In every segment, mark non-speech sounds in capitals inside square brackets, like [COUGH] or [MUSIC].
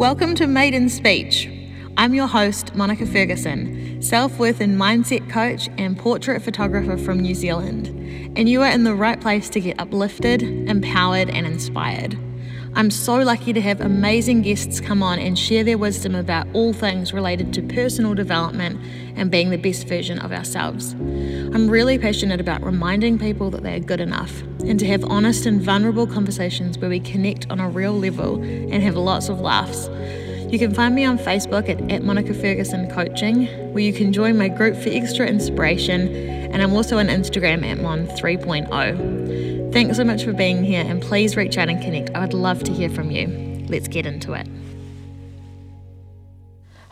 Welcome to Maiden Speech. I'm your host, Monica Ferguson, self worth and mindset coach and portrait photographer from New Zealand. And you are in the right place to get uplifted, empowered, and inspired. I'm so lucky to have amazing guests come on and share their wisdom about all things related to personal development and being the best version of ourselves. I'm really passionate about reminding people that they are good enough and to have honest and vulnerable conversations where we connect on a real level and have lots of laughs. You can find me on Facebook at, at Monica Ferguson Coaching, where you can join my group for extra inspiration, and I'm also on Instagram at Mon 3.0. Thanks so much for being here, and please reach out and connect. I would love to hear from you. Let's get into it.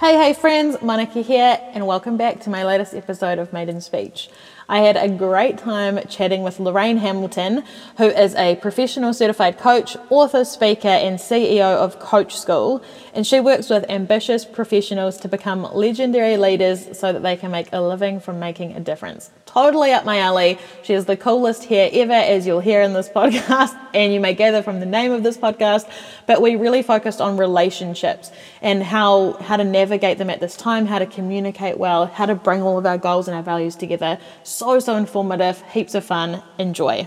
Hey, hey, friends, Monica here, and welcome back to my latest episode of Maiden Speech. I had a great time chatting with Lorraine Hamilton, who is a professional certified coach, author, speaker, and CEO of Coach School. And she works with ambitious professionals to become legendary leaders so that they can make a living from making a difference. Totally up my alley. She is the coolest hair ever, as you'll hear in this [LAUGHS] podcast, and you may gather from the name of this podcast. But we really focused on relationships and how, how to navigate them at this time, how to communicate well, how to bring all of our goals and our values together so so informative, heaps of fun. Enjoy.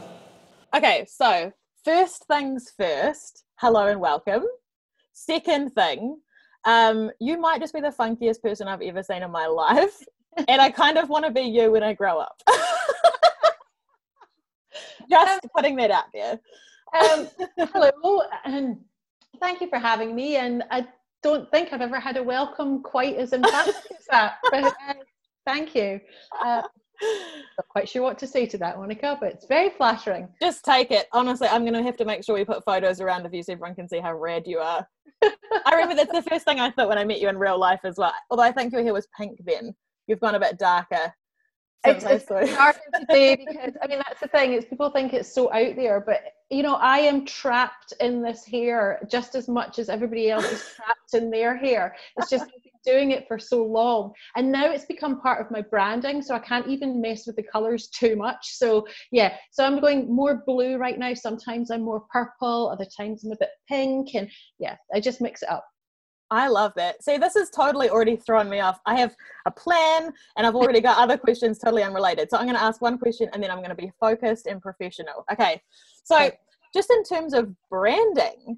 Okay, so first things first, hello and welcome. Second thing, um, you might just be the funkiest person I've ever seen in my life. [LAUGHS] and I kind of want to be you when I grow up. [LAUGHS] just putting that out there. Um, [LAUGHS] hello, and thank you for having me. And I don't think I've ever had a welcome quite as emphatic as that. But uh, thank you. Uh, not quite sure what to say to that, Monica, but it's very flattering. Just take it. Honestly, I'm going to have to make sure we put photos around of you so everyone can see how red you are. [LAUGHS] I remember that's the first thing I thought when I met you in real life as well. Although I think your hair was pink then. You've gone a bit darker. It's, it's darker [LAUGHS] today because I mean that's the thing is people think it's so out there, but you know I am trapped in this hair just as much as everybody else is trapped in their hair. It's just [LAUGHS] doing it for so long and now it's become part of my branding so i can't even mess with the colors too much so yeah so i'm going more blue right now sometimes i'm more purple other times i'm a bit pink and yeah i just mix it up I love that. See, this has totally already thrown me off. I have a plan and I've already got other questions totally unrelated. So I'm going to ask one question and then I'm going to be focused and professional. Okay. So, just in terms of branding,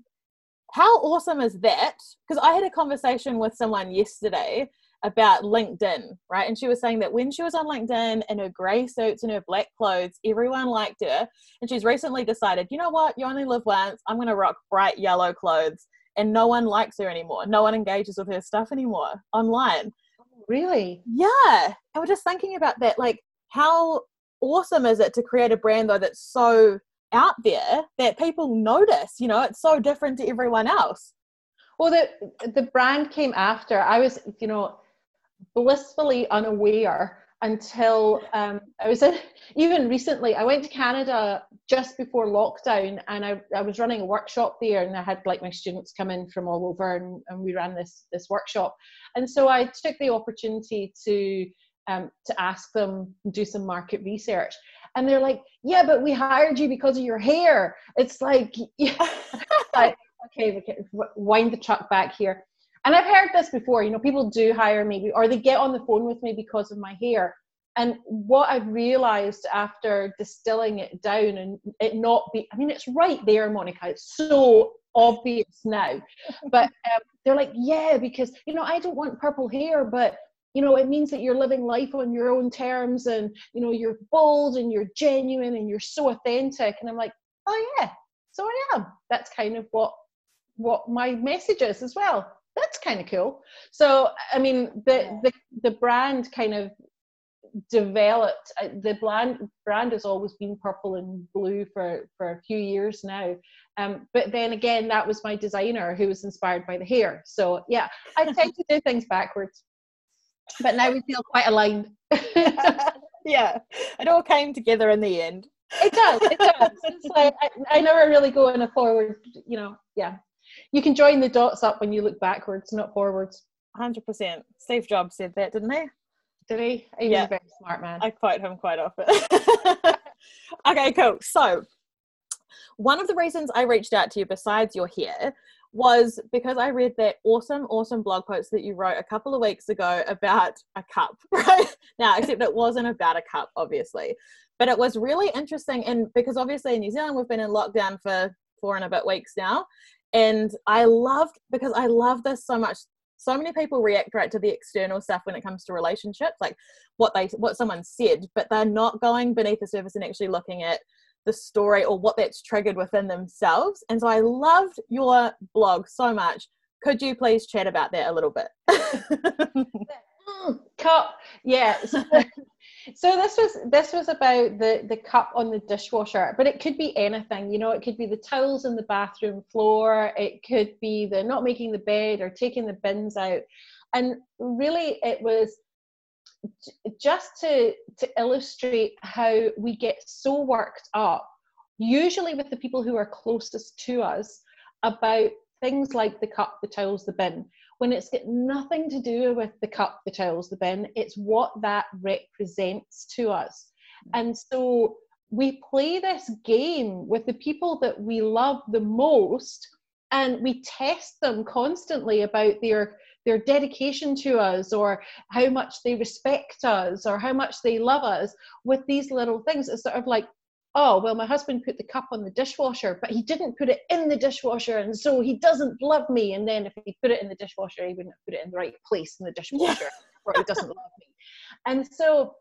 how awesome is that? Because I had a conversation with someone yesterday about LinkedIn, right? And she was saying that when she was on LinkedIn in her grey suits and her black clothes, everyone liked her. And she's recently decided, you know what? You only live once. I'm going to rock bright yellow clothes. And no one likes her anymore. No one engages with her stuff anymore online. Really? Yeah. And we're just thinking about that. Like, how awesome is it to create a brand, though, that's so out there that people notice you know it's so different to everyone else well the the brand came after i was you know blissfully unaware until um, I was in, [LAUGHS] even recently. I went to Canada just before lockdown, and I, I was running a workshop there, and I had like my students come in from all over, and, and we ran this this workshop. And so I took the opportunity to um, to ask them do some market research. And they're like yeah but we hired you because of your hair. It's like [LAUGHS] yeah. Like okay wind the truck back here. And i've heard this before you know people do hire me or they get on the phone with me because of my hair. And what i've realized after distilling it down and it not be i mean it's right there monica it's so obvious now. But um, they're like yeah because you know i don't want purple hair but you know it means that you're living life on your own terms and you know you're bold and you're genuine and you're so authentic. And i'm like oh yeah so i am. That's kind of what what my message is as well. That's kind of cool. So i mean the the, the brand kind of developed uh, the brand brand has always been purple and blue for for a few years now. Um, but then again that was my designer who was inspired by the hair. So yeah i tend to do things backwards but now we feel quite aligned. [LAUGHS] yeah, it all came together in the end. It does. It does. It's like I, I never really go in a forward. You know, yeah. You can join the dots up when you look backwards, not forwards. Hundred percent. Steve Jobs said that, didn't he? Did he? He yeah. was a very smart man. I quote him quite often. [LAUGHS] okay, cool. So, one of the reasons I reached out to you, besides your hair, was because I read that awesome, awesome blog post that you wrote a couple of weeks ago about a cup, [LAUGHS] right? now, except it wasn't about a cup, obviously. But it was really interesting. And because obviously in New Zealand, we've been in lockdown for four and a bit weeks now. And I loved, because I love this so much. So many people react right to the external stuff when it comes to relationships, like what they what someone said, but they're not going beneath the surface and actually looking at the story or what that's triggered within themselves. And so I loved your blog so much. Could you please chat about that a little bit? [LAUGHS] Mm, cup, yeah. So, [LAUGHS] so this was this was about the the cup on the dishwasher, but it could be anything. You know, it could be the towels in the bathroom floor. It could be the not making the bed or taking the bins out. And really, it was just to to illustrate how we get so worked up usually with the people who are closest to us about things like the cup the towels the bin. When it's got nothing to do with the cup the towels the bin it's what that represents to us. And so we play this game with the people that we love the most and we test them constantly about their their dedication to us or how much they respect us or how much they love us with these little things. It's sort of like oh well my husband put the cup on the dishwasher but he didn't put it in the dishwasher and so he doesn't love me. And then if he put it in the dishwasher he wouldn't put it in the right place in the dishwasher or [LAUGHS] he doesn't love me. And so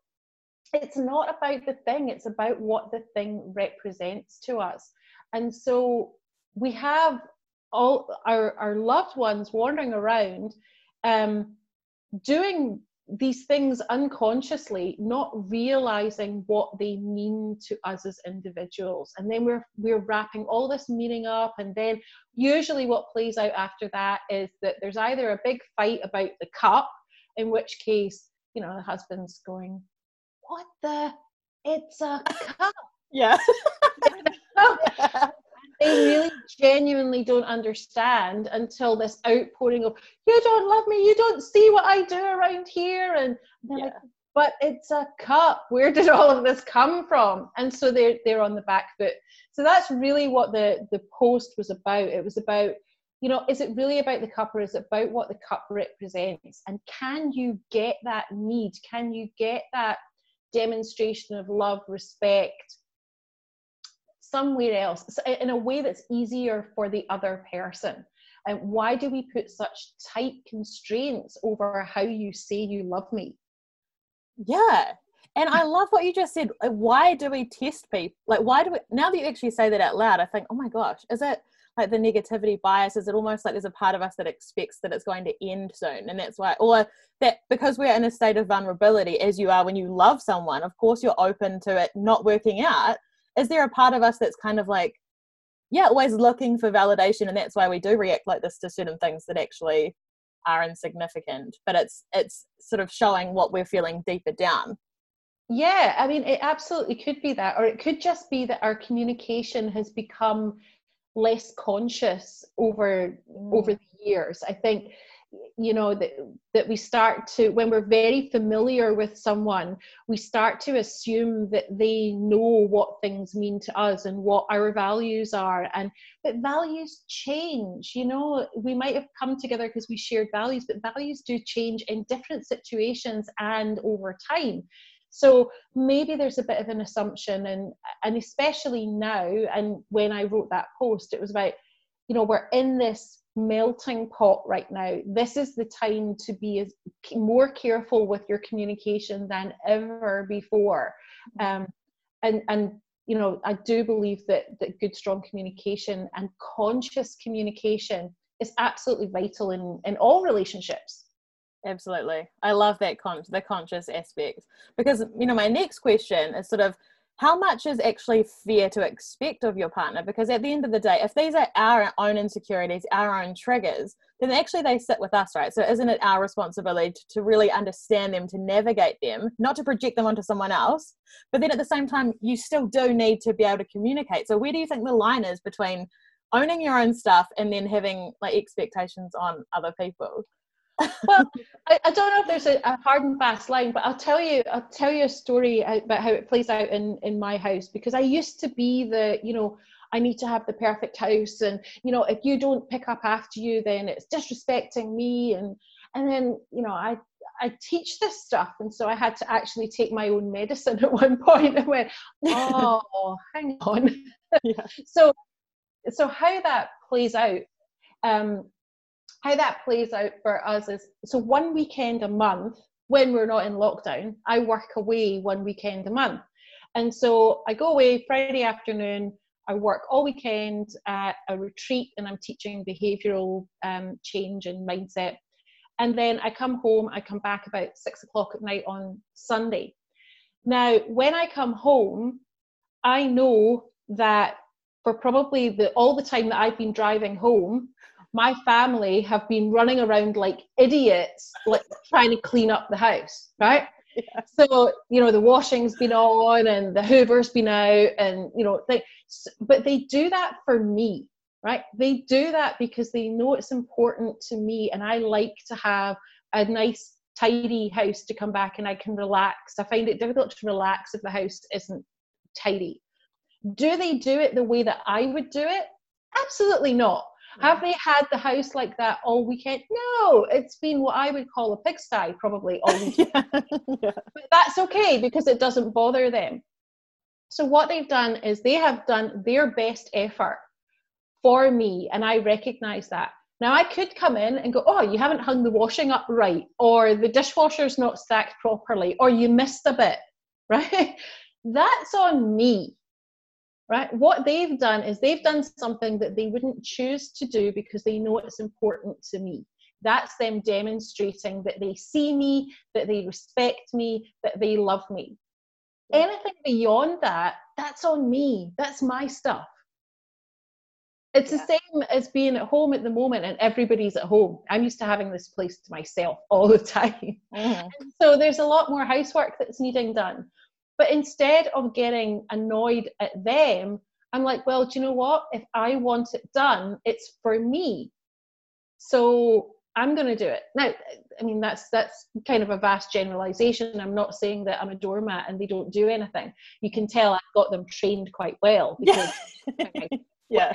it's not about the thing it's about what the thing represents to us. And so we have all our, our loved ones wandering around um, doing these things unconsciously not realizing what they mean to us as individuals. And then we're we're wrapping all this meaning up and then usually what plays out after that is that there's either a big fight about the cup in which case you know the husband's going what the it's a cup. Yeah [LAUGHS] [LAUGHS] they really genuinely don't understand until this outpouring of you don't love me. You don't see what i do around here. And yeah. like but it's a cup. Where did all of this come from? And so they're they're on the back foot. So that's really what the the post was about. It was about you know is it really about the cup or is it about what the cup represents? And can you get that need? Can you get that demonstration of love respect somewhere else in a way that's easier for the other person. And why do we put such tight constraints over how you say you love me? Yeah. And i love what you just said. Uh, why do we test people like why do we now that you actually say that out loud i think oh my gosh is it like the negativity bias? Is it almost like there's a part of us that expects that it's going to end soon? And that's why or that because we're in a state of vulnerability as you are when you love someone of course you're open to it not working out is there a part of us that's kind of like yeah always looking for validation and that's why we do react like this to certain things that actually are insignificant but it's it's sort of showing what we're feeling deeper down yeah i mean it absolutely could be that or it could just be that our communication has become less conscious over mm. over the years i think you know that that we start to when we're very familiar with someone we start to assume that they know what things mean to us and what our values are. And but values change you know. We might have come together because we shared values but values do change in different situations and over time. So maybe there's a bit of an assumption and and especially now and when i wrote that post it was about you know we're in this melting pot right now. This is the time to be as, more careful with your communication than ever before. Um, and and you know, I do believe that that good strong communication and conscious communication is absolutely vital in in all relationships. Absolutely, I love that con- the conscious aspect because you know my next question is sort of how much is actually fair to expect of your partner? Because at the end of the day, if these are our own insecurities, our own triggers, then actually they sit with us, right? So isn't it our responsibility to, really understand them, to navigate them, not to project them onto someone else? But then at the same time, you still do need to be able to communicate. So where do you think the line is between owning your own stuff and then having like expectations on other people? Well, I, I, don't know if there's a, a, hard and fast line, but I'll tell you, I'll tell you a story about how it plays out in in my house because I used to be the, you know, I need to have the perfect house, and you know, if you don't pick up after you, then it's disrespecting me, and and then you know, I I teach this stuff, and so I had to actually take my own medicine [LAUGHS] at one point, and went, oh, hang on. [LAUGHS] Yeah. so so how that plays out um, how that plays out for us is so one weekend a month when we're not in lockdown, I work away one weekend a month. And so I go away Friday afternoon, I work all weekend at a retreat and I'm teaching behavioral um, change and mindset. And then I come home, I come back about six o'clock at night on Sunday. Now, when I come home, I know that for probably the all the time that I've been driving home, my family have been running around like idiots, like trying to clean up the house, right? Yeah. So you know the washing's been on and the Hoover's been out, and you know they, but they do that for me, right? They do that because they know it's important to me, and I like to have a nice tidy house to come back and I can relax. I find it difficult to relax if the house isn't tidy. Do they do it the way that I would do it? Absolutely not. Have they had the house like that all weekend? No, it's been what I would call a pigsty probably all [LAUGHS] weekend. yeah. yeah. But that's okay because it doesn't bother them. So what they've done is they have done their best effort for me, and I recognize that. Now I could come in and go, oh, you haven't hung the washing up right, or the dishwasher's not stacked properly, or you missed a bit, [LAUGHS] right? That's on me right? What they've done is they've done something that they wouldn't choose to do because they know it's important to me. That's them demonstrating that they see me, that they respect me, that they love me. Anything beyond that, that's on me. That's my stuff. It's yeah. the same as being at home at the moment and everybody's at home. I'm used to having this place to myself all the [LAUGHS] time. Mm-hmm. So there's a lot more housework that's needing done. But instead of getting annoyed at them, I'm like, well, do you know what? If I want it done, it's for me. So I'm going to do it. Now, I mean, that's that's kind of a vast generalization. I'm not saying that I'm a doormat and they don't do anything. You can tell I've got them trained quite well because [LAUGHS] yeah.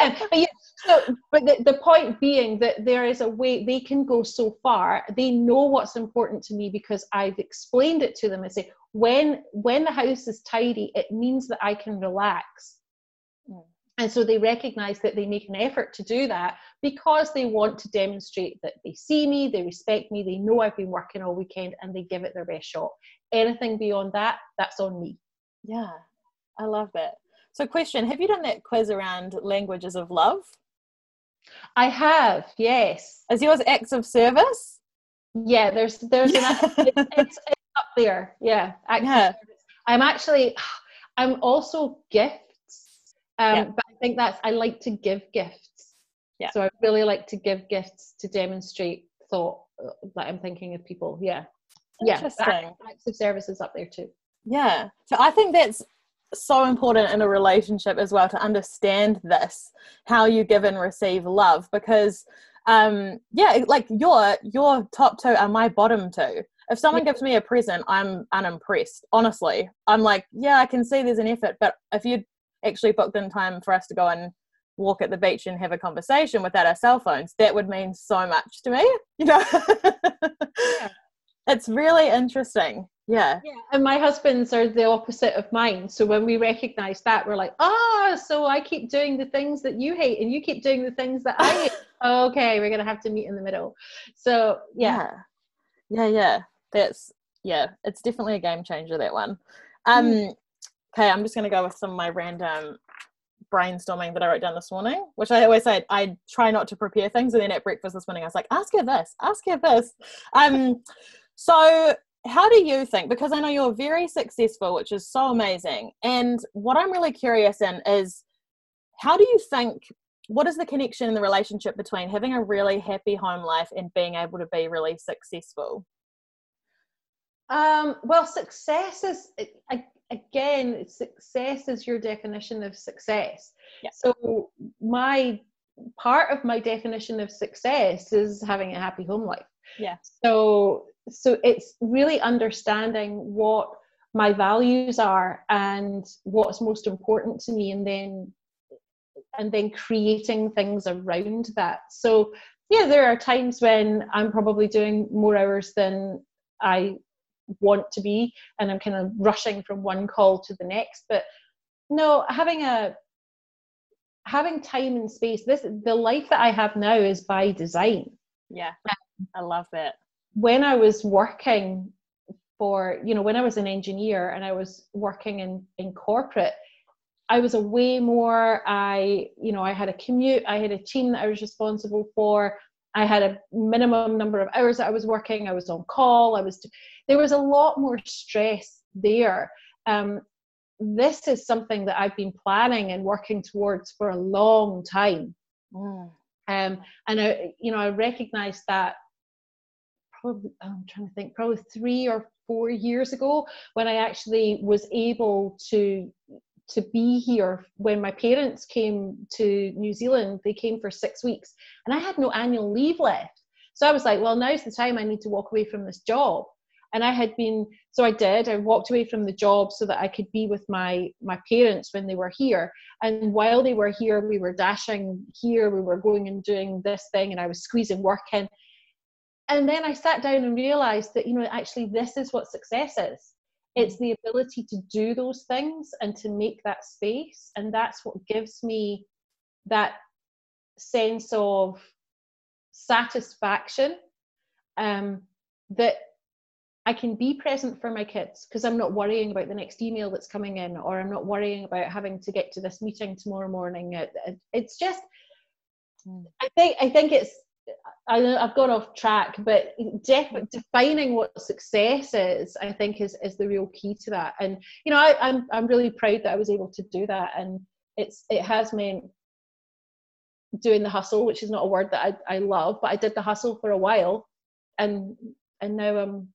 Um, but yeah, so, but the, the point being that there is a way they can go so far. They know what's important to me because I've explained it to them and say, when when the house is tidy, it means that I can relax. Mm. And so they recognize that they make an effort to do that because they want to demonstrate that they see me, they respect me, they know I've been working all weekend, and they give it their best shot. Anything beyond that, that's on me. Yeah, I love that. So, question Have you done that quiz around languages of love? I have, yes. Is yours acts of service? Yeah, there's there's an it's, [LAUGHS] it's, it's, up there. Yeah, yeah. I'm actually I'm also gifts, um, yeah. but I think that's I like to give gifts. Yeah. So I really like to give gifts to demonstrate thought uh, that I'm thinking of people. Yeah. Interesting. Yeah, acts of service is up there too. Yeah. So I think that's so important in a relationship as well to understand this how you give and receive love because um yeah like your your top two are my bottom two. If someone gives me a present i'm unimpressed honestly. I'm like yeah i can see there's an effort but if you actually booked in time for us to go and walk at the beach and have a conversation without our cell phones that would mean so much to me [LAUGHS] you know? Yeah. it's really interesting yeah. Yeah. And my husband's are the opposite of mine. So when we recognize that, we're like, ah, oh, so I keep doing the things that you hate and you keep doing the things that I hate. [LAUGHS] okay, we're gonna have to meet in the middle. So yeah. Yeah, yeah. yeah. That's yeah, it's definitely a game changer, that one. Um mm. okay, I'm just gonna go with some of my random brainstorming that I wrote down this morning, which I always say I try not to prepare things. And then at breakfast this morning, I was like, ask her this, ask her this. Um, so how do you think because i know you're very successful which is so amazing and what i'm really curious in is how do you think what is the connection in the relationship between having a really happy home life and being able to be really successful um, well success is again success is your definition of success yeah. so my part of my definition of success is having a happy home life. Yeah. So so it's really understanding what my values are and what's most important to me and then and then creating things around that. So yeah, there are times when I'm probably doing more hours than I want to be and I'm kind of rushing from one call to the next. But no, having a having time and space, this the life that I have now is by design. Yeah. I love that. When I was working for, you know, when I was an engineer and I was working in, in corporate, I was away more. I, you know, I had a commute, I had a team that I was responsible for. I had a minimum number of hours that I was working. I was on call. I was, there was a lot more stress there. Um, this is something that I've been planning and working towards for a long time. Mm. Um, and I, you know, I recognized that probably, oh, I'm trying to think, probably three or four years ago when I actually was able to to be here when my parents came to New Zealand. They came for six weeks and I had no annual leave left. So I was like, well, now's the time I need to walk away from this job. And I had been, so I did. I walked away from the job so that I could be with my my parents when they were here. And while they were here, we were dashing here. We were going and doing this thing, and I was squeezing work in. And then I sat down and realized that you know actually this is what success is it's the ability to do those things and to make that space and that's what gives me that sense of satisfaction um, that I can be present for my kids because I'm not worrying about the next email that's coming in or I'm not worrying about having to get to this meeting tomorrow morning. It, it, it's just, hmm. I think I think it's I I've gone off track, but def- defining what success is, I think, is is the real key to that. And you know, I, I'm I'm really proud that I was able to do that, and it's it has meant doing the hustle, which is not a word that I, I love, but I did the hustle for a while, and and now I'm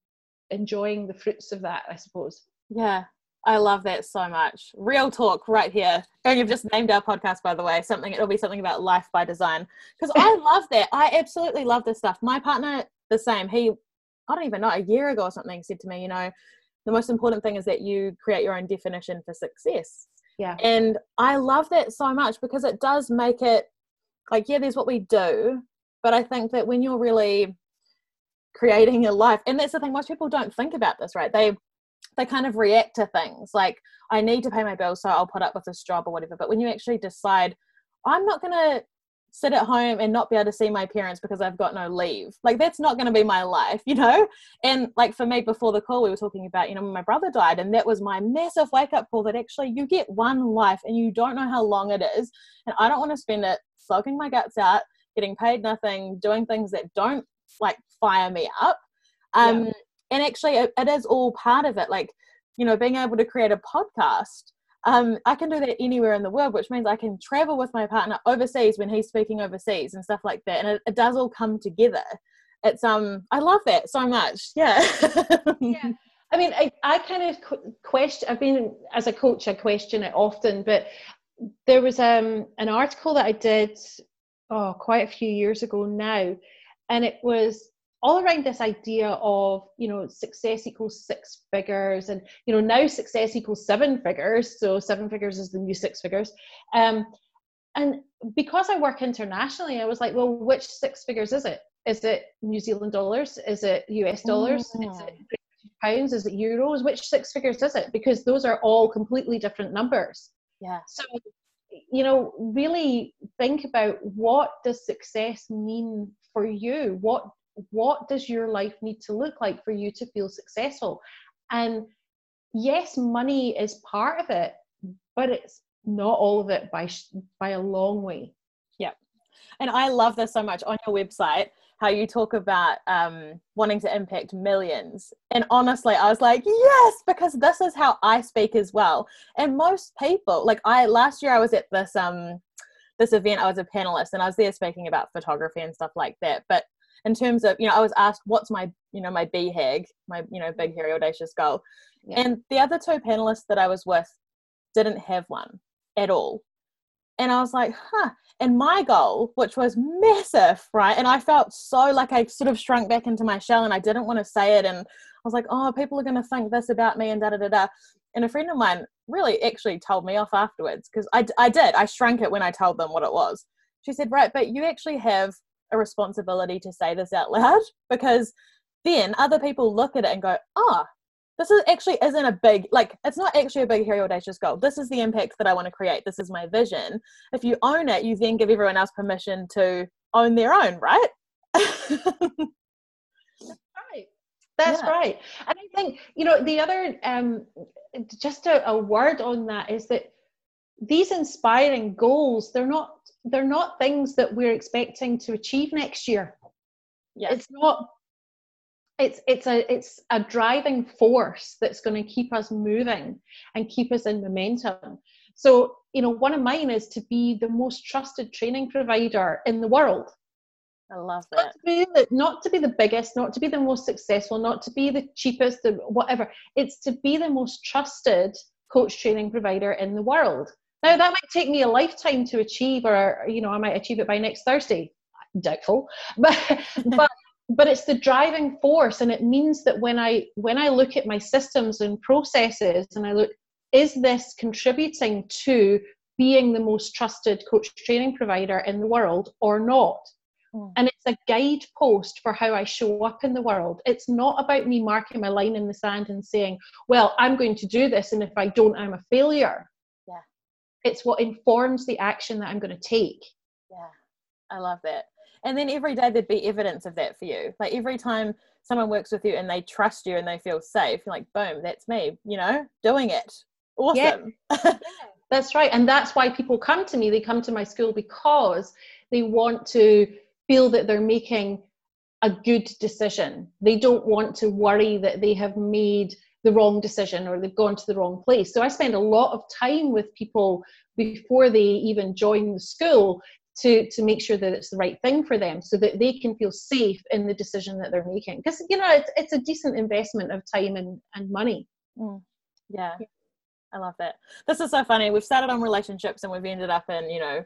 enjoying the fruits of that, I suppose. Yeah, I love that so much. Real talk right here. And you've just named our podcast, by the way. Something it'll be something about life by design. Because I [LAUGHS] love that. I absolutely love this stuff. My partner, the same. He, I don't even know, a year ago or something, said to me, you know, the most important thing is that you create your own definition for success. Yeah. And I love that so much because it does make it like, yeah, there's what we do, but I think that when you're really creating your life, and that's the thing, most people don't think about this, right? They they kind of react to things like i need to pay my bills so i'll put up with this job or whatever. But when you actually decide i'm not going to sit at home and not be able to see my parents because i've got no leave like that's not going to be my life [LAUGHS] you know? And like for me before the call we were talking about you know my brother died and that was my massive wake up call that actually you get one life and you don't know how long it is and i don't want to spend it soaking my guts out getting paid nothing doing things that don't like fire me up. Um yeah and actually it, it is all part of it like you know being able to create a podcast um, I can do that anywhere in the world, which means I can travel with my partner overseas when he's speaking overseas and stuff like that. And it, it does all come together. It's um, I love that so much. Yeah. [LAUGHS] yeah. I mean, I, I kind of question. I've been as a coach, I question it often, but there was um an article that I did oh quite a few years ago now, and it was all around this idea of you know success equals six figures and you know now success equals seven figures so seven figures is the new six figures. Um, and because i work internationally i was like well which six figures is it? Is it new zealand dollars? Is it us dollars? Mm. is it pounds? Is it euros? Which six figures is it? Because those are all completely different numbers. Yeah. So you know really think about what does success mean for you? What what does your life need to look like for you to feel successful? And yes money is part of it but it's not all of it by by a long way. Yeah and i love this so much on your website how you talk about um, wanting to impact millions. And honestly i was like yes because this is how i speak as well. And most people like i last year i was at this um this event i was a panelist and i was there speaking about photography and stuff like that but in terms of you know i was asked what's my you know my BHAG my you know big hairy audacious goal yeah. and the other two panelists that i was with didn't have one at all And I was like, huh. And my goal, which was massive, right? And I felt so like I sort of shrunk back into my shell and I didn't want to say it. And I was like, oh, people are going to think this about me and da da da da. And a friend of mine really actually told me off afterwards because I, I did. I shrunk it when I told them what it was. She said, right, but you actually have a responsibility to say this out loud [LAUGHS] because then other people look at it and go, oh, this is actually isn't a big like it's not actually a big hairy audacious goal. This is the impact that i want to create. This is my vision. If you own it you then give everyone else permission to own their own right? That's right that's yeah. right and i think you know the other um just a, a word on that is that these inspiring goals they're not they're not things that we're expecting to achieve next year. Yeah. it's not it's it's a it's a driving force that's going to keep us moving and keep us in momentum. So you know one of mine is to be the most trusted training provider in the world. I love that not to be the, not to be the biggest not to be the most successful not to be the cheapest the whatever. It's to be the most trusted coach training provider in the world now that might take me a lifetime to achieve or you know i might achieve it by next thursday. Doubtful. [LAUGHS] But but but it's the driving force and it means that when i when i look at my systems and processes and i look is this contributing to being the most trusted coach training provider in the world or not? Mm. and it's a guidepost for how i show up in the world. It's not about me marking my line in the sand and saying well i'm going to do this and if i don't i'm a failure it's what informs the action that i'm going to take. Yeah i love that. And then every day there'd be evidence of that for you. Like every time someone works with you and they trust you and they feel safe you're like boom that's me you know? Doing it. Awesome. Yeah. [LAUGHS] yeah. that's right. And that's why people come to me. They come to my school because they want to feel that they're making a good decision. They don't want to worry that they have made the wrong decision or they've gone to the wrong place. So i spend a lot of time with people before they even join the school to to make sure that it's the right thing for them so that they can feel safe in the decision that they're making. Because you know it's, it's a decent investment of time and, and money. Mm. yeah. I love that. This is so funny. We've started on relationships and we've ended up in you know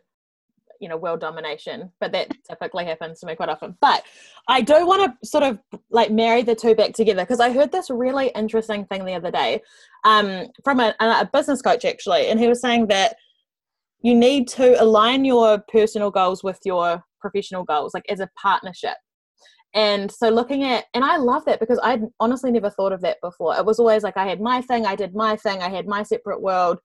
you know world domination but that typically happens to me quite often but i do want to sort of like marry the two back together because i heard this really interesting thing the other day um, from a, a business coach actually and he was saying that you need to align your personal goals with your professional goals, like as a partnership. And so looking at, and I love that because I'd honestly never thought of that before. It was always like I had my thing, I did my thing, I had my separate world.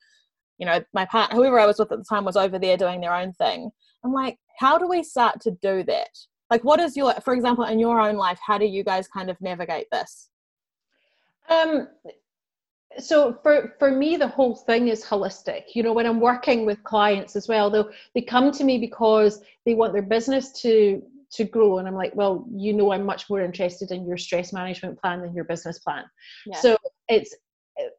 You know, my partner, whoever I was with at the time, was over there doing their own thing. I'm like, how do we start to do that? Like, what is your, for example, in your own life, how do you guys kind of navigate this? Um, so for for me the whole thing is holistic you know when i'm working with clients as well they they come to me because they want their business to to grow and i'm like well you know i'm much more interested in your stress management plan than your business plan yeah. so it's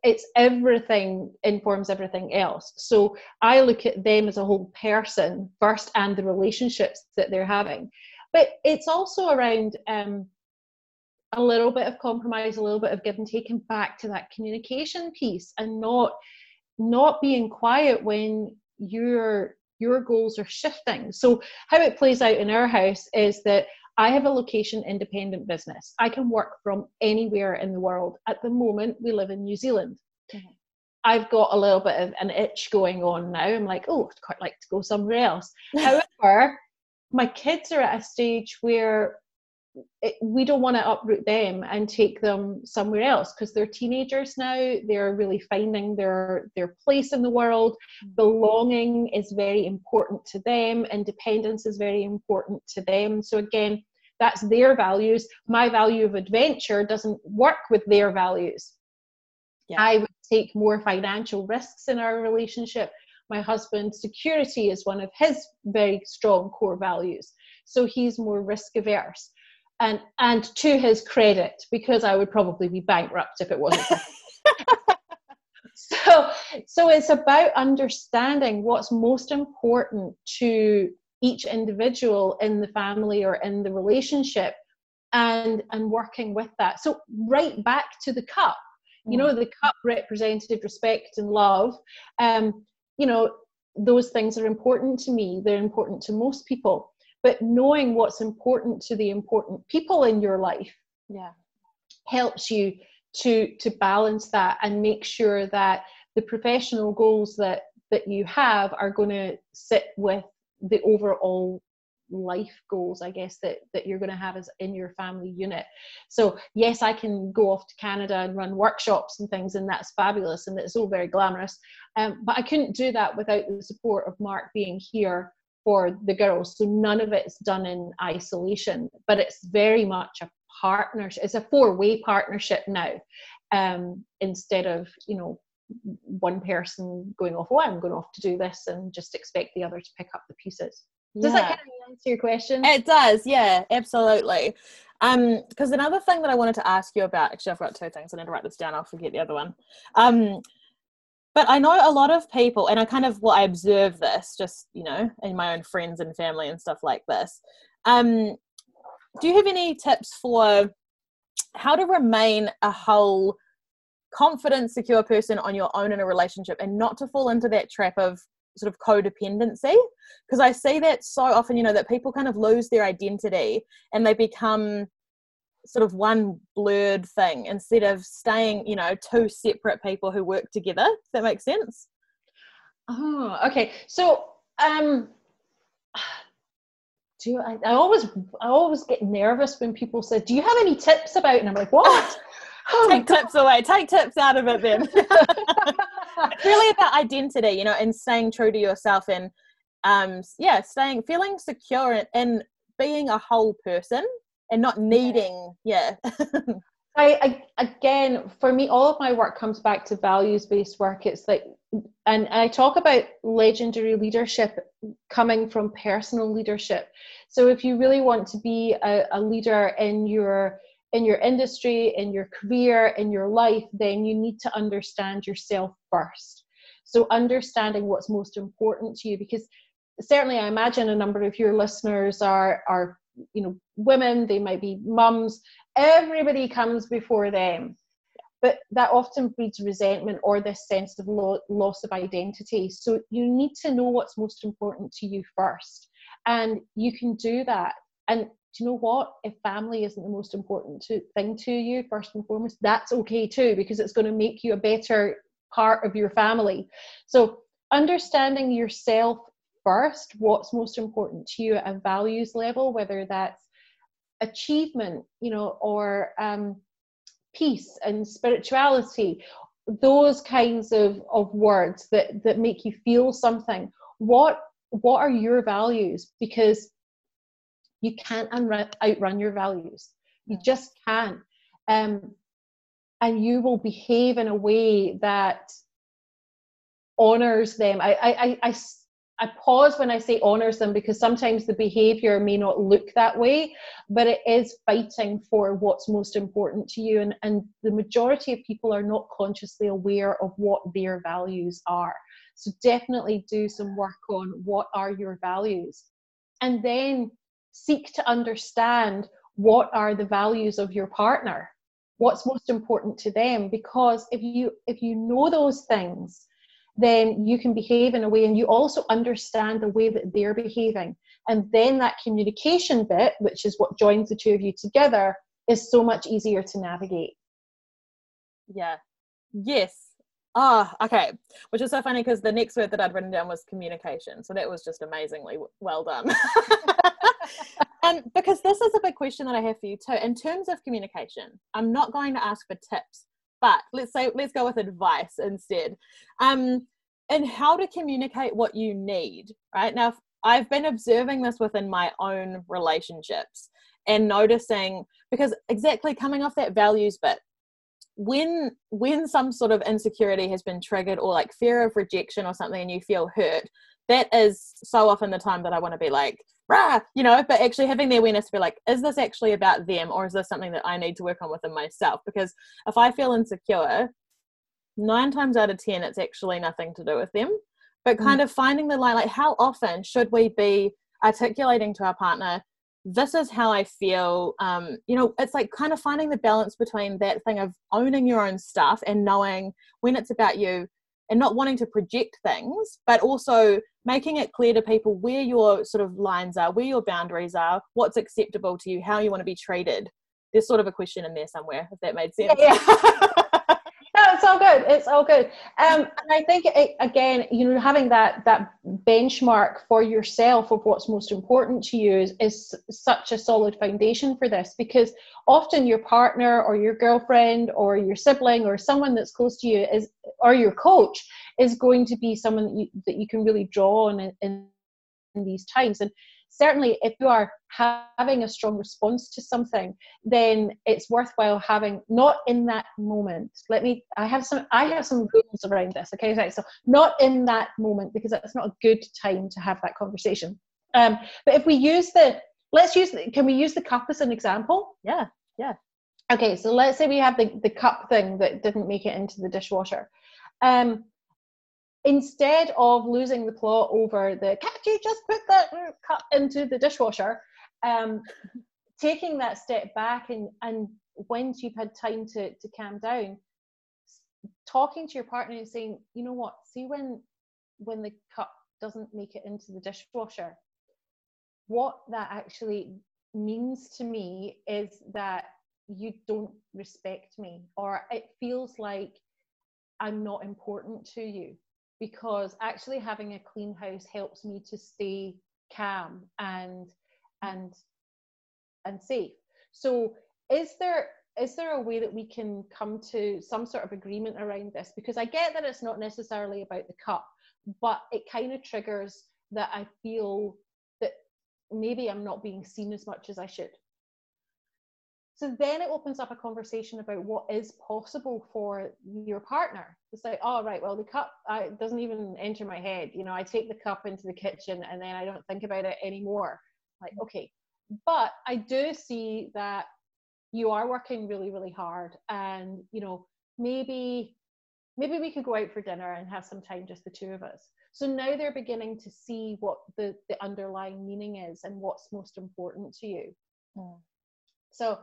it's everything informs everything else so i look at them as a whole person first and the relationships that they're having but it's also around um, a little bit of compromise, a little bit of give and take, and back to that communication piece, and not not being quiet when your your goals are shifting. So how it plays out in our house is that I have a location independent business. I can work from anywhere in the world. At the moment, we live in New Zealand. Mm-hmm. I've got a little bit of an itch going on now. I'm like, oh, I'd quite like to go somewhere else. [LAUGHS] However, my kids are at a stage where it, we don't want to uproot them and take them somewhere else because they're teenagers now they're really finding their their place in the world. Mm. belonging is very important to them independence is very important to them. So again that's their values. My value of adventure doesn't work with their values. Yeah. i would take more financial risks in our relationship. My husband's security is one of his very strong core values. So he's more risk averse and and to his credit because i would probably be bankrupt if it wasn't [LAUGHS] so so it's about understanding what's most important to each individual in the family or in the relationship and and working with that. So right back to the cup. You know mm. the cup represented respect and love um you know those things are important to me. They're important to most people but knowing what's important to the important people in your life yeah. helps you to to balance that and make sure that the professional goals that that you have are going to sit with the overall life goals i guess that that you're going to have as in your family unit. So yes i can go off to canada and run workshops and things and that's fabulous and it's all very glamorous um, but i couldn't do that without the support of mark being here for the girls. So none of it's done in isolation but it's very much a partnership it's a four-way partnership now. Um, instead of you know one person going off oh i'm going off to do this and just expect the other to pick up the pieces. Does yeah. that kind of answer your question? It does. Yeah absolutely. Um because another thing that i wanted to ask you about actually i've got two things i need to write this down i'll forget the other one. Um but i know a lot of people and i kind of well i observe this just you know in my own friends and family and stuff like this. Um do you have any tips for how to remain a whole confident secure person on your own in a relationship and not to fall into that trap of sort of codependency? Because i see that so often you know that people kind of lose their identity and they become sort of one blurred thing instead of staying you know two separate people who work together Does that makes sense oh okay so um [SIGHS] do you, I, I always I always get nervous when people say, "Do you have any tips about?" And I'm like, "What?" [LAUGHS] oh, take tips away. Take tips out of it then. [LAUGHS] really about identity, you know, and staying true to yourself and um yeah, staying feeling secure and being a whole person and not needing yeah. [LAUGHS] I, I again for me all of my work comes back to values based work it's like and I talk about legendary leadership coming from personal leadership so if you really want to be a, a leader in your in your industry, in your career, in your life, then you need to understand yourself first. So, understanding what's most important to you, because certainly I imagine a number of your listeners are, are you know, women, they might be mums, everybody comes before them. But that often breeds resentment or this sense of lo- loss of identity. So, you need to know what's most important to you first. And you can do that. And do you know what? If family isn't the most important to, thing to you, first and foremost, that's okay too, because it's going to make you a better part of your family. So, understanding yourself first, what's most important to you at a values level, whether that's achievement, you know, or um, peace and spirituality, those kinds of, of words that, that make you feel something. What what are your values? Because you can't unrun, outrun your values. You just can't. Um, and you will behave in a way that honors them. I, I, I, I pause when I say honors them because sometimes the behavior may not look that way, but it is fighting for what's most important to you. And, and the majority of people are not consciously aware of what their values are. So definitely do some work on what are your values. And then seek to understand what are the values of your partner what's most important to them because if you if you know those things then you can behave in a way and you also understand the way that they're behaving and then that communication bit which is what joins the two of you together is so much easier to navigate yeah yes Ah, oh, okay. Which is so funny because the next word that I'd written down was communication. So that was just amazingly well done. [LAUGHS] and because this is a big question that I have for you too. In terms of communication, I'm not going to ask for tips, but let's say let's go with advice instead. Um, and how to communicate what you need, right? Now I've been observing this within my own relationships and noticing because exactly coming off that values bit when when some sort of insecurity has been triggered or like fear of rejection or something and you feel hurt that is so often the time that i want to be like rah you know but actually having the awareness to be like is this actually about them or is this something that i need to work on within myself because if i feel insecure nine times out of ten it's actually nothing to do with them but kind mm. of finding the line like how often should we be articulating to our partner this is how I feel. Um, you know, it's like kind of finding the balance between that thing of owning your own stuff and knowing when it's about you, and not wanting to project things, but also making it clear to people where your sort of lines are, where your boundaries are, what's acceptable to you, how you want to be treated. There's sort of a question in there somewhere, if that made sense. Yeah. yeah. [LAUGHS] no, it's all good. It's all good. Um, and I think it, again, you know, having that that benchmark for yourself of what's most important to you is, is such a solid foundation for this because often your partner or your girlfriend or your sibling or someone that's close to you is or your coach is going to be someone that you, that you can really draw on in, in, these times. And certainly if you are having a strong response to something then it's worthwhile having not in that moment. Let me i have some i have some rules around this okay? So not in that moment because that's not a good time to have that conversation. Um, but if we use the let's use can we use the cup as an example? Yeah yeah okay so let's say we have the, the cup thing that didn't make it into the dishwasher. Um, instead of losing the plot over the can't you just put that cup into the dishwasher? Um, [LAUGHS] taking that step back and and once you've had time to to calm down talking to your partner and saying you know what? See when when the cup doesn't make it into the dishwasher. What that actually means to me is that you don't respect me or it feels like i'm not important to you because actually having a clean house helps me to stay calm and and and safe. So is there is there a way that we can come to some sort of agreement around this? Because i get that it's not necessarily about the cup but it kind of triggers that i feel that maybe i'm not being seen as much as i should so then it opens up a conversation about what is possible for your partner. It's like, oh, right, well, the cup uh, doesn't even enter my head. You know, I take the cup into the kitchen and then I don't think about it anymore. Like, okay. But I do see that you are working really, really hard. And, you know, maybe maybe we could go out for dinner and have some time just the two of us so now they're beginning to see what the the underlying meaning is and what's most important to you mm. so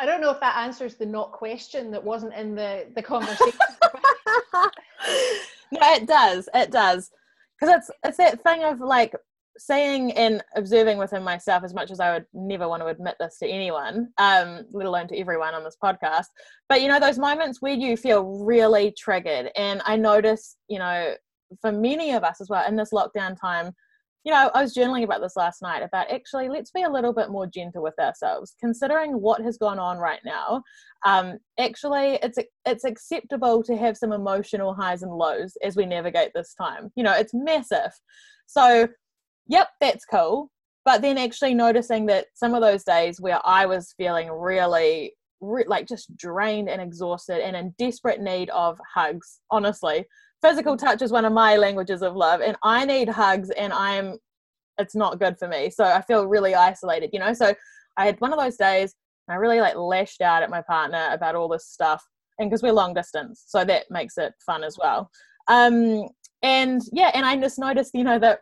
I don't know if that answers the not question that wasn't in the the conversation. [LAUGHS] [LAUGHS] no, it does. It does. Because it's it's that thing of like saying and observing within myself as much as I would never want to admit this to anyone, um, let alone to everyone on this podcast. But you know, those moments where you feel really triggered, and I notice, you know, for many of us as well in this lockdown time, you know, I was journaling about this last night about actually let's be a little bit more gentle with ourselves, considering what has gone on right now. Um, actually, it's it's acceptable to have some emotional highs and lows as we navigate this time. You know, it's massive. So, yep, that's cool. But then actually noticing that some of those days where I was feeling really, re- like just drained and exhausted and in desperate need of hugs, honestly, physical touch is one of my languages of love and i need hugs and i'm it's not good for me. So i feel really isolated you know? So i had one of those days and i really like lashed out at my partner about all this stuff and because we're long distance so that makes it fun as well. Um and yeah and i just noticed you know that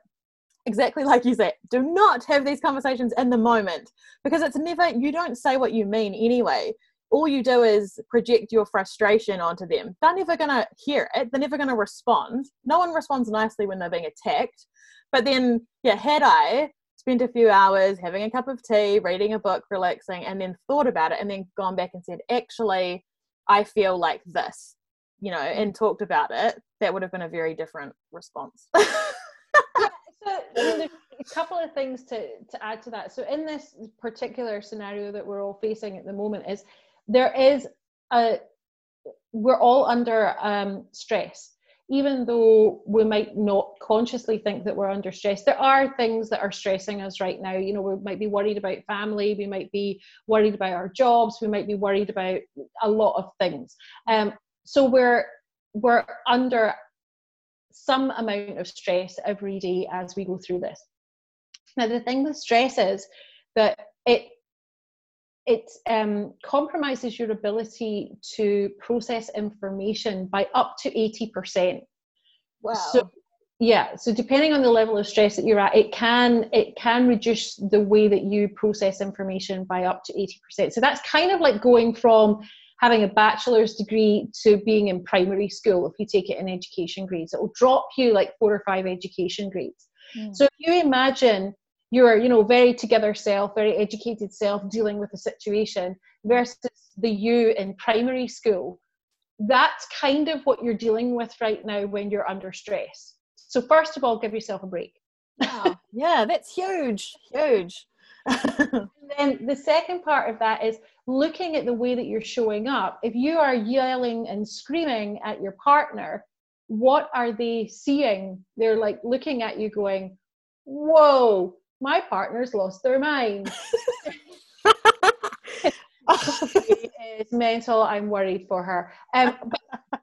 exactly like you said do not have these conversations in the moment because it's never you don't say what you mean anyway all you do is project your frustration onto them. They're never going to hear it. They're never going to respond. No one responds nicely when they're being attacked. But then, yeah, had I spent a few hours having a cup of tea, reading a book, relaxing, and then thought about it and then gone back and said, actually, I feel like this, you know, and talked about it, that would have been a very different response. [LAUGHS] yeah, so a couple of things to, to add to that. So in this particular scenario that we're all facing at the moment is there is a we're all under um, stress. Even though we might not consciously think that we're under stress there are things that are stressing us right now. You know we might be worried about family we might be worried about our jobs we might be worried about a lot of things. Um, so we're we're under some amount of stress every day as we go through this. Now the thing with stress is that it it um, compromises your ability to process information by up to 80%. Wow. So, yeah, so depending on the level of stress that you're at, it can it can reduce the way that you process information by up to 80%. So that's kind of like going from having a bachelor's degree to being in primary school if you take it in education grades. It will drop you like four or five education grades. Mm. So if you imagine your, you know, very together self, very educated self dealing with a situation versus the you in primary school, that's kind of what you're dealing with right now when you're under stress. So first of all, give yourself a break. Wow. yeah, that's huge, huge. [LAUGHS] and then the second part of that is looking at the way that you're showing up. If you are yelling and screaming at your partner, what are they seeing? They're like looking at you going, Whoa, my partner's lost their mind. [LAUGHS] it's mental. I'm worried for her. Um, but,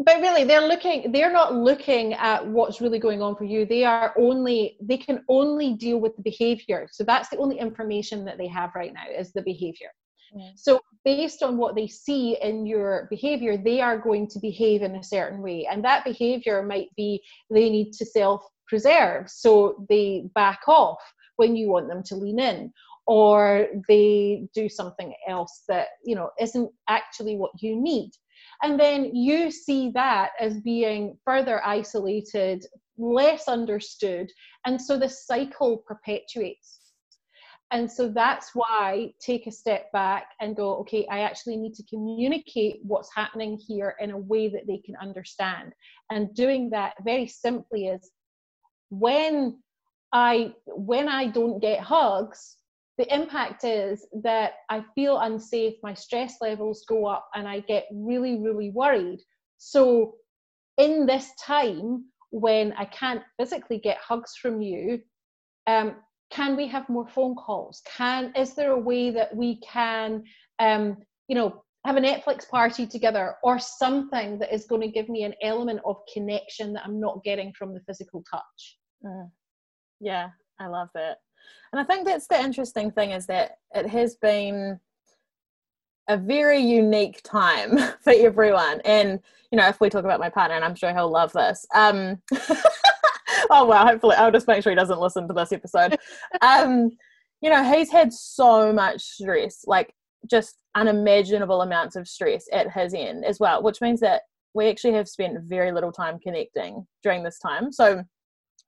but really they're looking they're not looking at what's really going on for you they are only they can only deal with the behavior so that's the only information that they have right now is the behavior mm. so based on what they see in your behavior they are going to behave in a certain way and that behavior might be they need to self preserve so they back off when you want them to lean in or they do something else that you know isn't actually what you need and then you see that as being further isolated, less understood. And so the cycle perpetuates. And so that's why take a step back and go, okay, I actually need to communicate what's happening here in a way that they can understand. And doing that very simply is when I when I don't get hugs, the impact is that I feel unsafe, my stress levels go up, and I get really, really worried. So, in this time when I can't physically get hugs from you, um, can we have more phone calls? Can is there a way that we can, um, you know, have a Netflix party together or something that is going to give me an element of connection that I'm not getting from the physical touch? Mm. Yeah, I love that. And I think that's the interesting thing is that it has been a very unique time [LAUGHS] for everyone. And, you know, if we talk about my partner, and I'm sure he'll love this. Um, [LAUGHS] oh, well, hopefully I'll just make sure he doesn't listen to this episode. [LAUGHS] Um, you know, he's had so much stress, like just unimaginable amounts of stress at his end as well, which means that we actually have spent very little time connecting during this time. So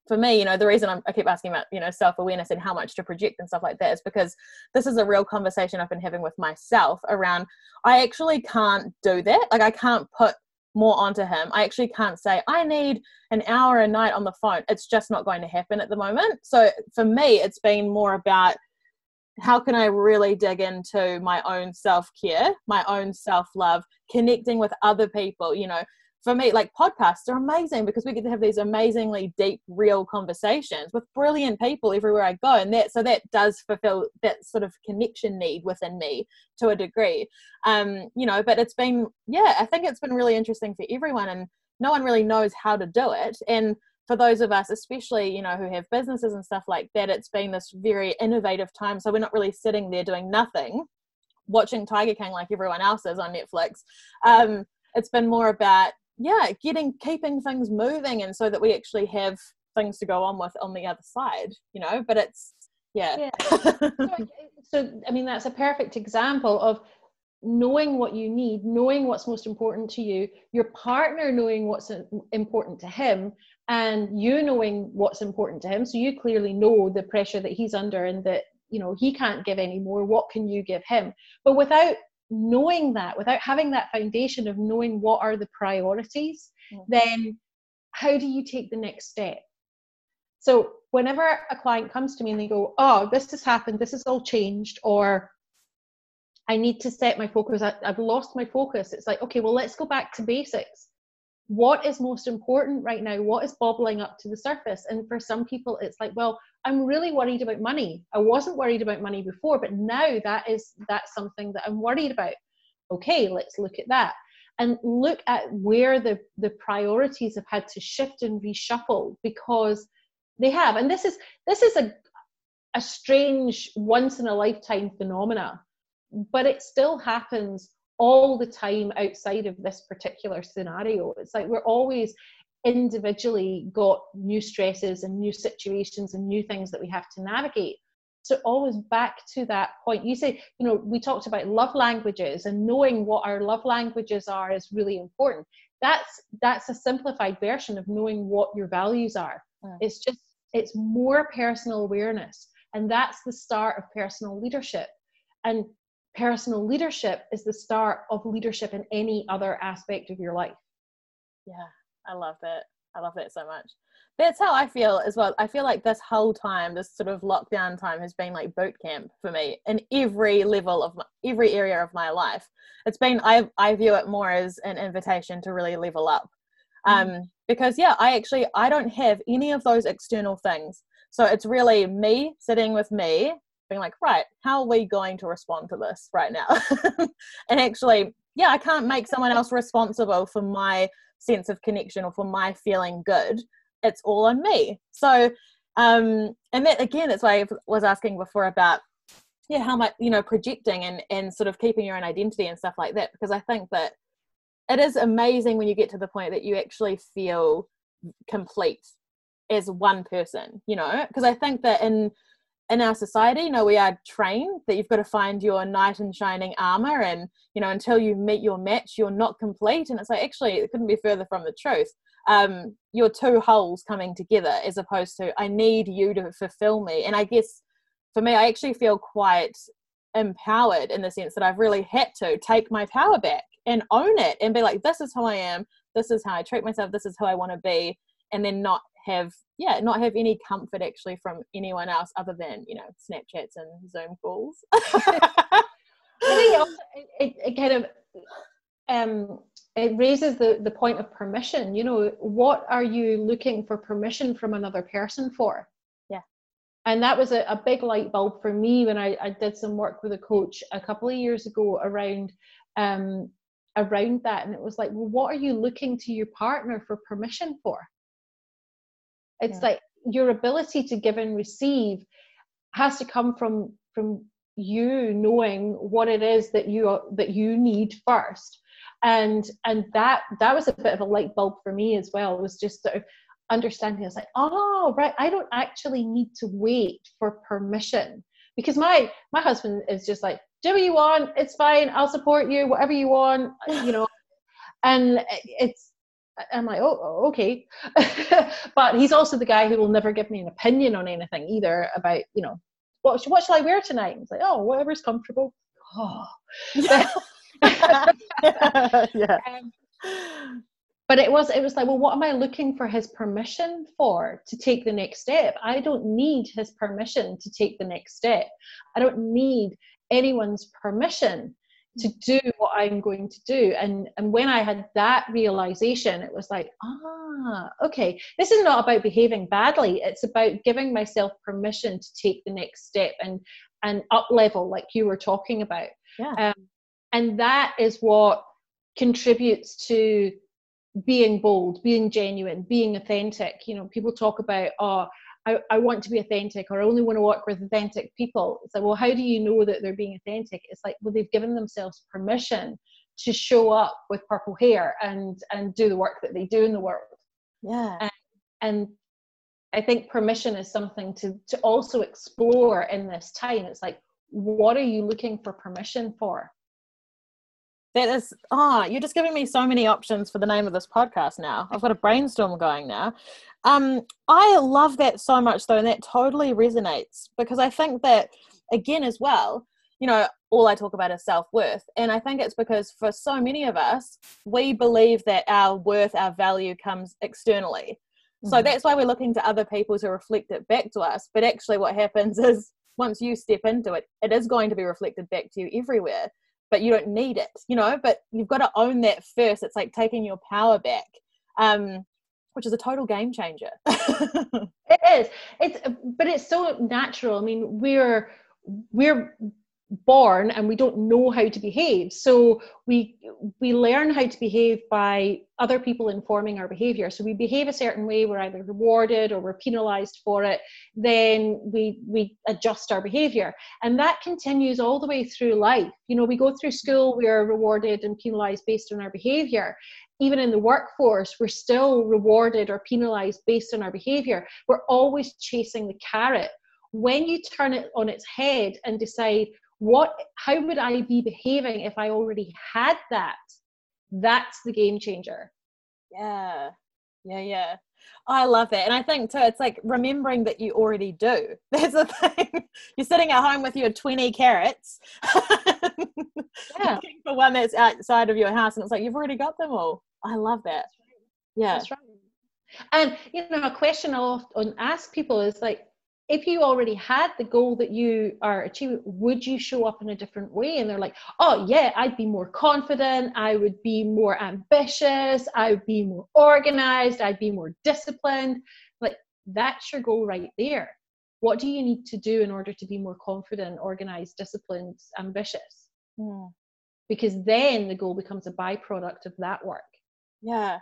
for me, you know, the reason I'm, i keep asking about, you know, self awareness and how much to project and stuff like that is because this is a real conversation I've been having with myself around I actually can't do that. Like, I can't put more onto him. I actually can't say, I need an hour a night on the phone. It's just not going to happen at the moment. So for me, it's been more about how can I really dig into my own self care, my own self love, connecting with other people, you know, for me, like podcasts are amazing because we get to have these amazingly deep, real conversations with brilliant people everywhere I go. And that, so that does fulfill that sort of connection need within me to a degree. Um, you know, but it's been, yeah, I think it's been really interesting for everyone and no one really knows how to do it. And for those of us, especially, you know, who have businesses and stuff like that, it's been this very innovative time. So we're not really sitting there doing nothing, watching Tiger King like everyone else is on Netflix. Um, it's been more about yeah getting keeping things moving and so that we actually have things to go on with on the other side you know but it's yeah, yeah. [LAUGHS] so, so i mean that's a perfect example of knowing what you need knowing what's most important to you your partner knowing what's important to him and you knowing what's important to him so you clearly know the pressure that he's under and that you know he can't give any more what can you give him but without knowing that, without having that foundation of knowing what are the priorities, mm-hmm. then how do you take the next step? So, whenever a client comes to me and they go, Oh, this has happened, this has all changed, or I need to set my focus, I, I've lost my focus, it's like, okay, well, let's go back to basics. What is most important right now? What is bobbling up to the surface? And for some people, it's like, well, I'm really worried about money. I wasn't worried about money before, but now that is that's something that I'm worried about. Okay, let's look at that and look at where the the priorities have had to shift and reshuffle because they have. And this is this is a a strange once in a lifetime phenomena, but it still happens all the time outside of this particular scenario. It's like we're always individually got new stresses and new situations and new things that we have to navigate. so always back to that point you say you know we talked about love languages and knowing what our love languages are is really important that's that's a simplified version of knowing what your values are mm. it's just it's more personal awareness and that's the start of personal leadership and personal leadership is the start of leadership in any other aspect of your life yeah i love that i love that so much that's how I feel as well. I feel like this whole time, this sort of lockdown time, has been like boot camp for me in every level of my, every area of my life. It's been I I view it more as an invitation to really level up, mm. um, mm. because yeah, I actually I don't have any of those external things. So it's really me sitting with me, being like, right, how are we going to respond to this right now? [LAUGHS] and actually, yeah, I can't make someone else responsible for my sense of connection or for my feeling good it's all on me. So, um, and that again, that's why I was asking before about, yeah, how much, you know, projecting and, and sort of keeping your own identity and stuff like that, because I think that it is amazing when you get to the point that you actually feel complete as one person, you know, because I think that in, in our society, you know, we are trained that you've got to find your knight in shining armor, and you know, until you meet your match, you're not complete. And it's like actually, it couldn't be further from the truth um, your two wholes coming together as opposed to I need you to fulfill me. And I guess for me, I actually feel quite empowered in the sense that I've really had to take my power back and own it and be like, this is who I am, this is how I treat myself, this is who I want to be, and then not have yeah not have any comfort actually from anyone else other than you know snapchats and zoom calls [LAUGHS] i think also, it, it, kind of um it raises the, the point of permission. You know, what are you looking for permission from another person for? Yeah. And that was a, a big light bulb for me when I, I did some work with a coach a couple of years ago around um, around that. And it was like, well, what are you looking to your partner for permission for? It's yeah. like your ability to give and receive has to come from from you knowing what it is that you that you need first. And and that that was a bit of a light bulb for me as well it was just sort of understanding. I was like oh right i don't actually need to wait for permission. Because my my husband is just like do what you want it's fine i'll support you whatever you want you know? And it's i'm like oh okay. [LAUGHS] But he's also the guy who will never give me an opinion on anything either about you know what, what shall i wear tonight? He's like oh whatever's comfortable. Oh [LAUGHS] yeah. [LAUGHS] Um, but it was it was like well what am i looking for his permission for to take the next step? I don't need his permission to take the next step. I don't need anyone's permission to do what i'm going to do. And and when i had that realization it was like ah okay this is not about behaving badly. It's about giving myself permission to take the next step and and up level like you were talking about. Yeah. Um, and that is what contributes to being bold being genuine being authentic. You know people talk about oh I, I want to be authentic or I only want to work with authentic people. It's like, well, how do you know that they're being authentic? It's like, well, they've given themselves permission to show up with purple hair and and do the work that they do in the world. Yeah. And, and I think permission is something to to also explore in this time. It's like, what are you looking for permission for? That is ah oh, you're just giving me so many options for the name of this podcast now. I've got a brainstorm going now. Um i love that so much though and that totally resonates because i think that again as well you know all i talk about is self-worth and i think it's because for so many of us we believe that our worth our value comes externally. Mm-hmm. so that's why we're looking to other people to reflect it back to us but actually what happens [LAUGHS] is once you step into it it is going to be reflected back to you everywhere but you don't need it, you know, but you've got to own that first. It's like taking your power back. Um, which is a total game changer. [LAUGHS] it is. It's but it's so natural. I mean, we're we're born and we don't know how to behave. So we we learn how to behave by other people informing our behavior. So we behave a certain way we're either rewarded or we're penalized for it then we we adjust our behavior. And that continues all the way through life. You know we go through school we are rewarded and penalized based on our behavior. Even in the workforce, we're still rewarded or penalized based on our behavior. We're always chasing the carrot. When you turn it on its head and decide what how would i be behaving if i already had that that's the game changer yeah yeah yeah oh, I love that. And I think too, it's like remembering that you already do. [LAUGHS] That's the thing. You're sitting at home with your 20 carrots, [LAUGHS] yeah. looking for one that's outside of your house, and it's like you've already got them all. I love that. Yeah. That's right. And, you know, a question I often ask people is like, if you already had the goal that you are achieving, would you show up in a different way? And they're like, oh, yeah, I'd be more confident. I would be more ambitious. I would be more organized. I'd be more disciplined. Like, that's your goal right there. What do you need to do in order to be more confident, organized, disciplined, ambitious? Mm. Because then the goal becomes a byproduct of that work. Yeah.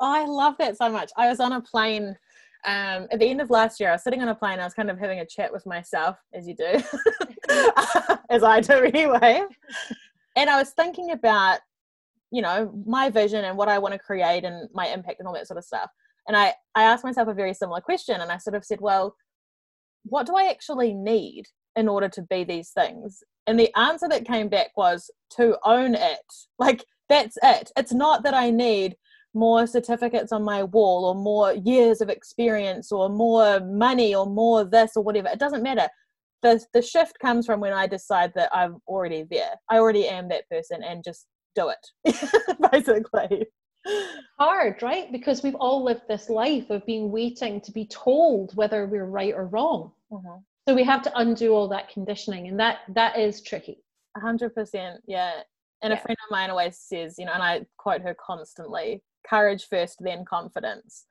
Oh, I love that so much. I was on a plane um, at the end of last year, I was sitting on a plane. I was kind of having a chat with myself, as you do, [LAUGHS] as I do anyway. And I was thinking about, you know, my vision and what I want to create and my impact and all that sort of stuff. And I, I asked myself a very similar question, and I sort of said, well, what do I actually need in order to be these things? And the answer that came back was to own it. Like, that's it. It's not that I need more certificates on my wall or more years of experience or more money or more this or whatever. It doesn't matter. The, the shift comes from when I decide that I'm already there. I already am that person and just do it, [LAUGHS] basically. Hard, right? Because we've all lived this life of being waiting to be told whether we're right or wrong. Mm-hmm. So we have to undo all that conditioning, and that that is tricky. A hundred percent, yeah. And yeah. a friend of mine always says, you know, and I quote her constantly: courage first, then confidence.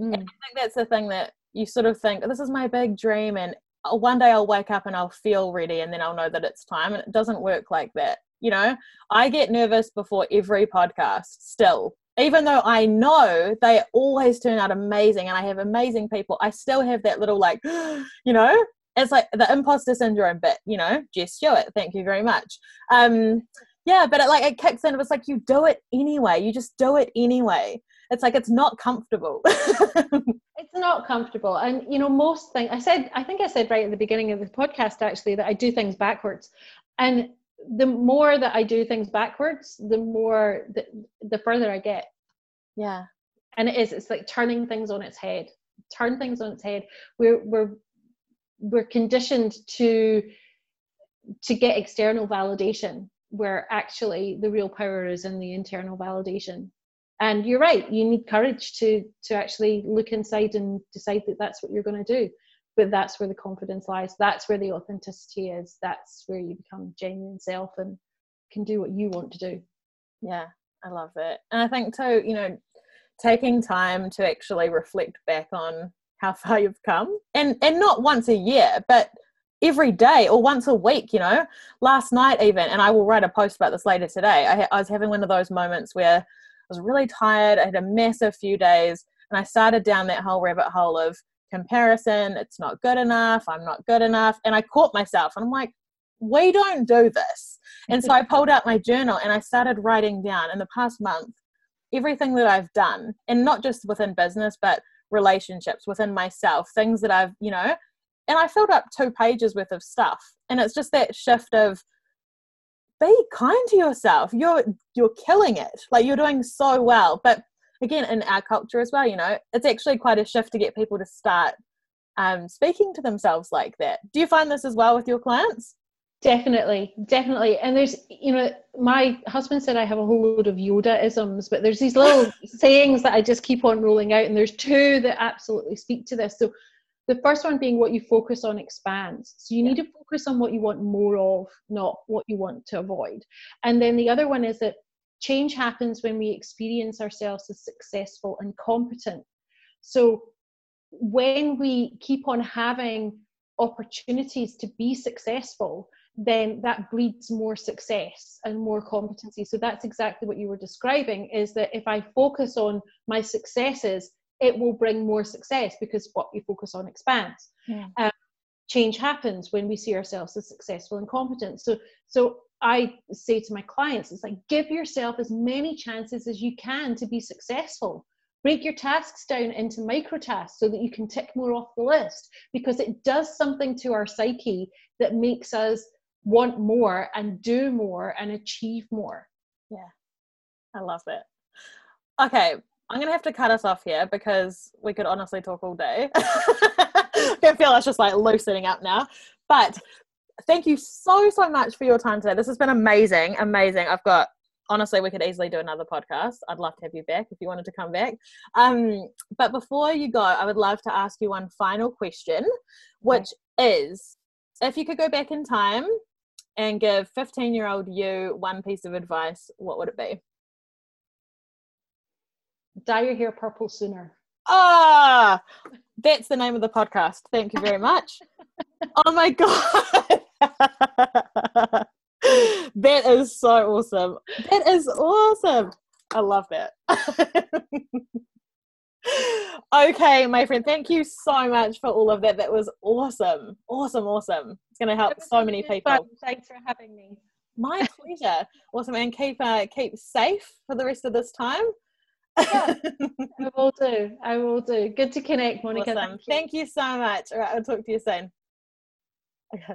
Mm. And I think that's the thing that you sort of think, this is my big dream, and one day I'll wake up and I'll feel ready, and then I'll know that it's time. And it doesn't work like that. You know, I get nervous before every podcast still. Even though I know they always turn out amazing and I have amazing people, I still have that little like, [GASPS] you know, it's like the imposter syndrome bit, you know, Jess Stewart, thank you very much. Um, yeah but it like it kicks in it was like you do it anyway. You just do it anyway. It's like it's not comfortable. [LAUGHS] It's not comfortable. And you know most things i said i think i said right at the beginning of the podcast actually that i do things backwards. And the more that i do things backwards the more the, the further i get. Yeah. And it is it's like turning things on its head. Turn things on its head. We're we're we're conditioned to to get external validation where actually the real power is in the internal validation. And you're right you need courage to to actually look inside and decide that that's what you're going to do. But that's where the confidence lies that's where the authenticity is that's where you become genuine self and can do what you want to do. Yeah i love it. And i think too you know taking time to actually reflect back on how far you've come and and not once a year but every day or once a week, you know, last night even, and I will write a post about this later today. I, I was having one of those moments where I was really tired. I had a massive few days, and I started down that whole rabbit hole of comparison. It's not good enough. I'm not good enough. And I caught myself, and I'm like, we don't do this. And so I [LAUGHS] pulled out my journal and I started writing down in the past month everything that I've done, and not just within business, but relationships within myself, things that I've, you know, and I filled up two pages worth of stuff. And it's just that shift of be kind to yourself. You're you're killing it. Like you're doing so well. But again, in our culture as well, you know, it's actually quite a shift to get people to start um, speaking to themselves like that. Do you find this as well with your clients? Definitely, definitely. And there's, you know, my husband said I have a whole load of Yoda isms, but there's these little [LAUGHS] sayings that I just keep on rolling out, and there's two that absolutely speak to this. So the first one being what you focus on expands. So you yeah. need to focus on what you want more of, not what you want to avoid. And then the other one is that change happens when we experience ourselves as successful and competent. So when we keep on having opportunities to be successful, then that breeds more success and more competency. So that's exactly what you were describing is that if I focus on my successes, it will bring more success because what you focus on expands. Yeah. Um, change happens when we see ourselves as successful and competent. So, so I say to my clients, it's like give yourself as many chances as you can to be successful. break your tasks down into micro tasks so that you can tick more off the list because it does something to our psyche that makes us want more and do more and achieve more yeah i love that okay i'm gonna have to cut us off here because we could honestly talk all day. [LAUGHS] I feel it's just like loosening up now. But thank you so so much for your time today. This has been amazing amazing. I've got honestly we could easily do another podcast. I'd love to have you back if you wanted to come back. Um, but before you go i would love to ask you one final question which okay. is if you could go back in time and give 15 year old you one piece of advice what would it be dye your hair purple sooner ah that's the name of the podcast thank you very much [LAUGHS] oh my god that is so awesome. That is awesome. I love that. okay, my friend, thank you so much for all of that. That was awesome. Awesome, awesome. It's going to help so many people. Fun. Thanks for having me. My pleasure. awesome. And keep uh, keep safe for the rest of this time. Yeah, [LAUGHS] I will do. I will do. Good to connect, Monica. Awesome. Thank, you. thank you so much. All right, I'll talk to you soon. Okay.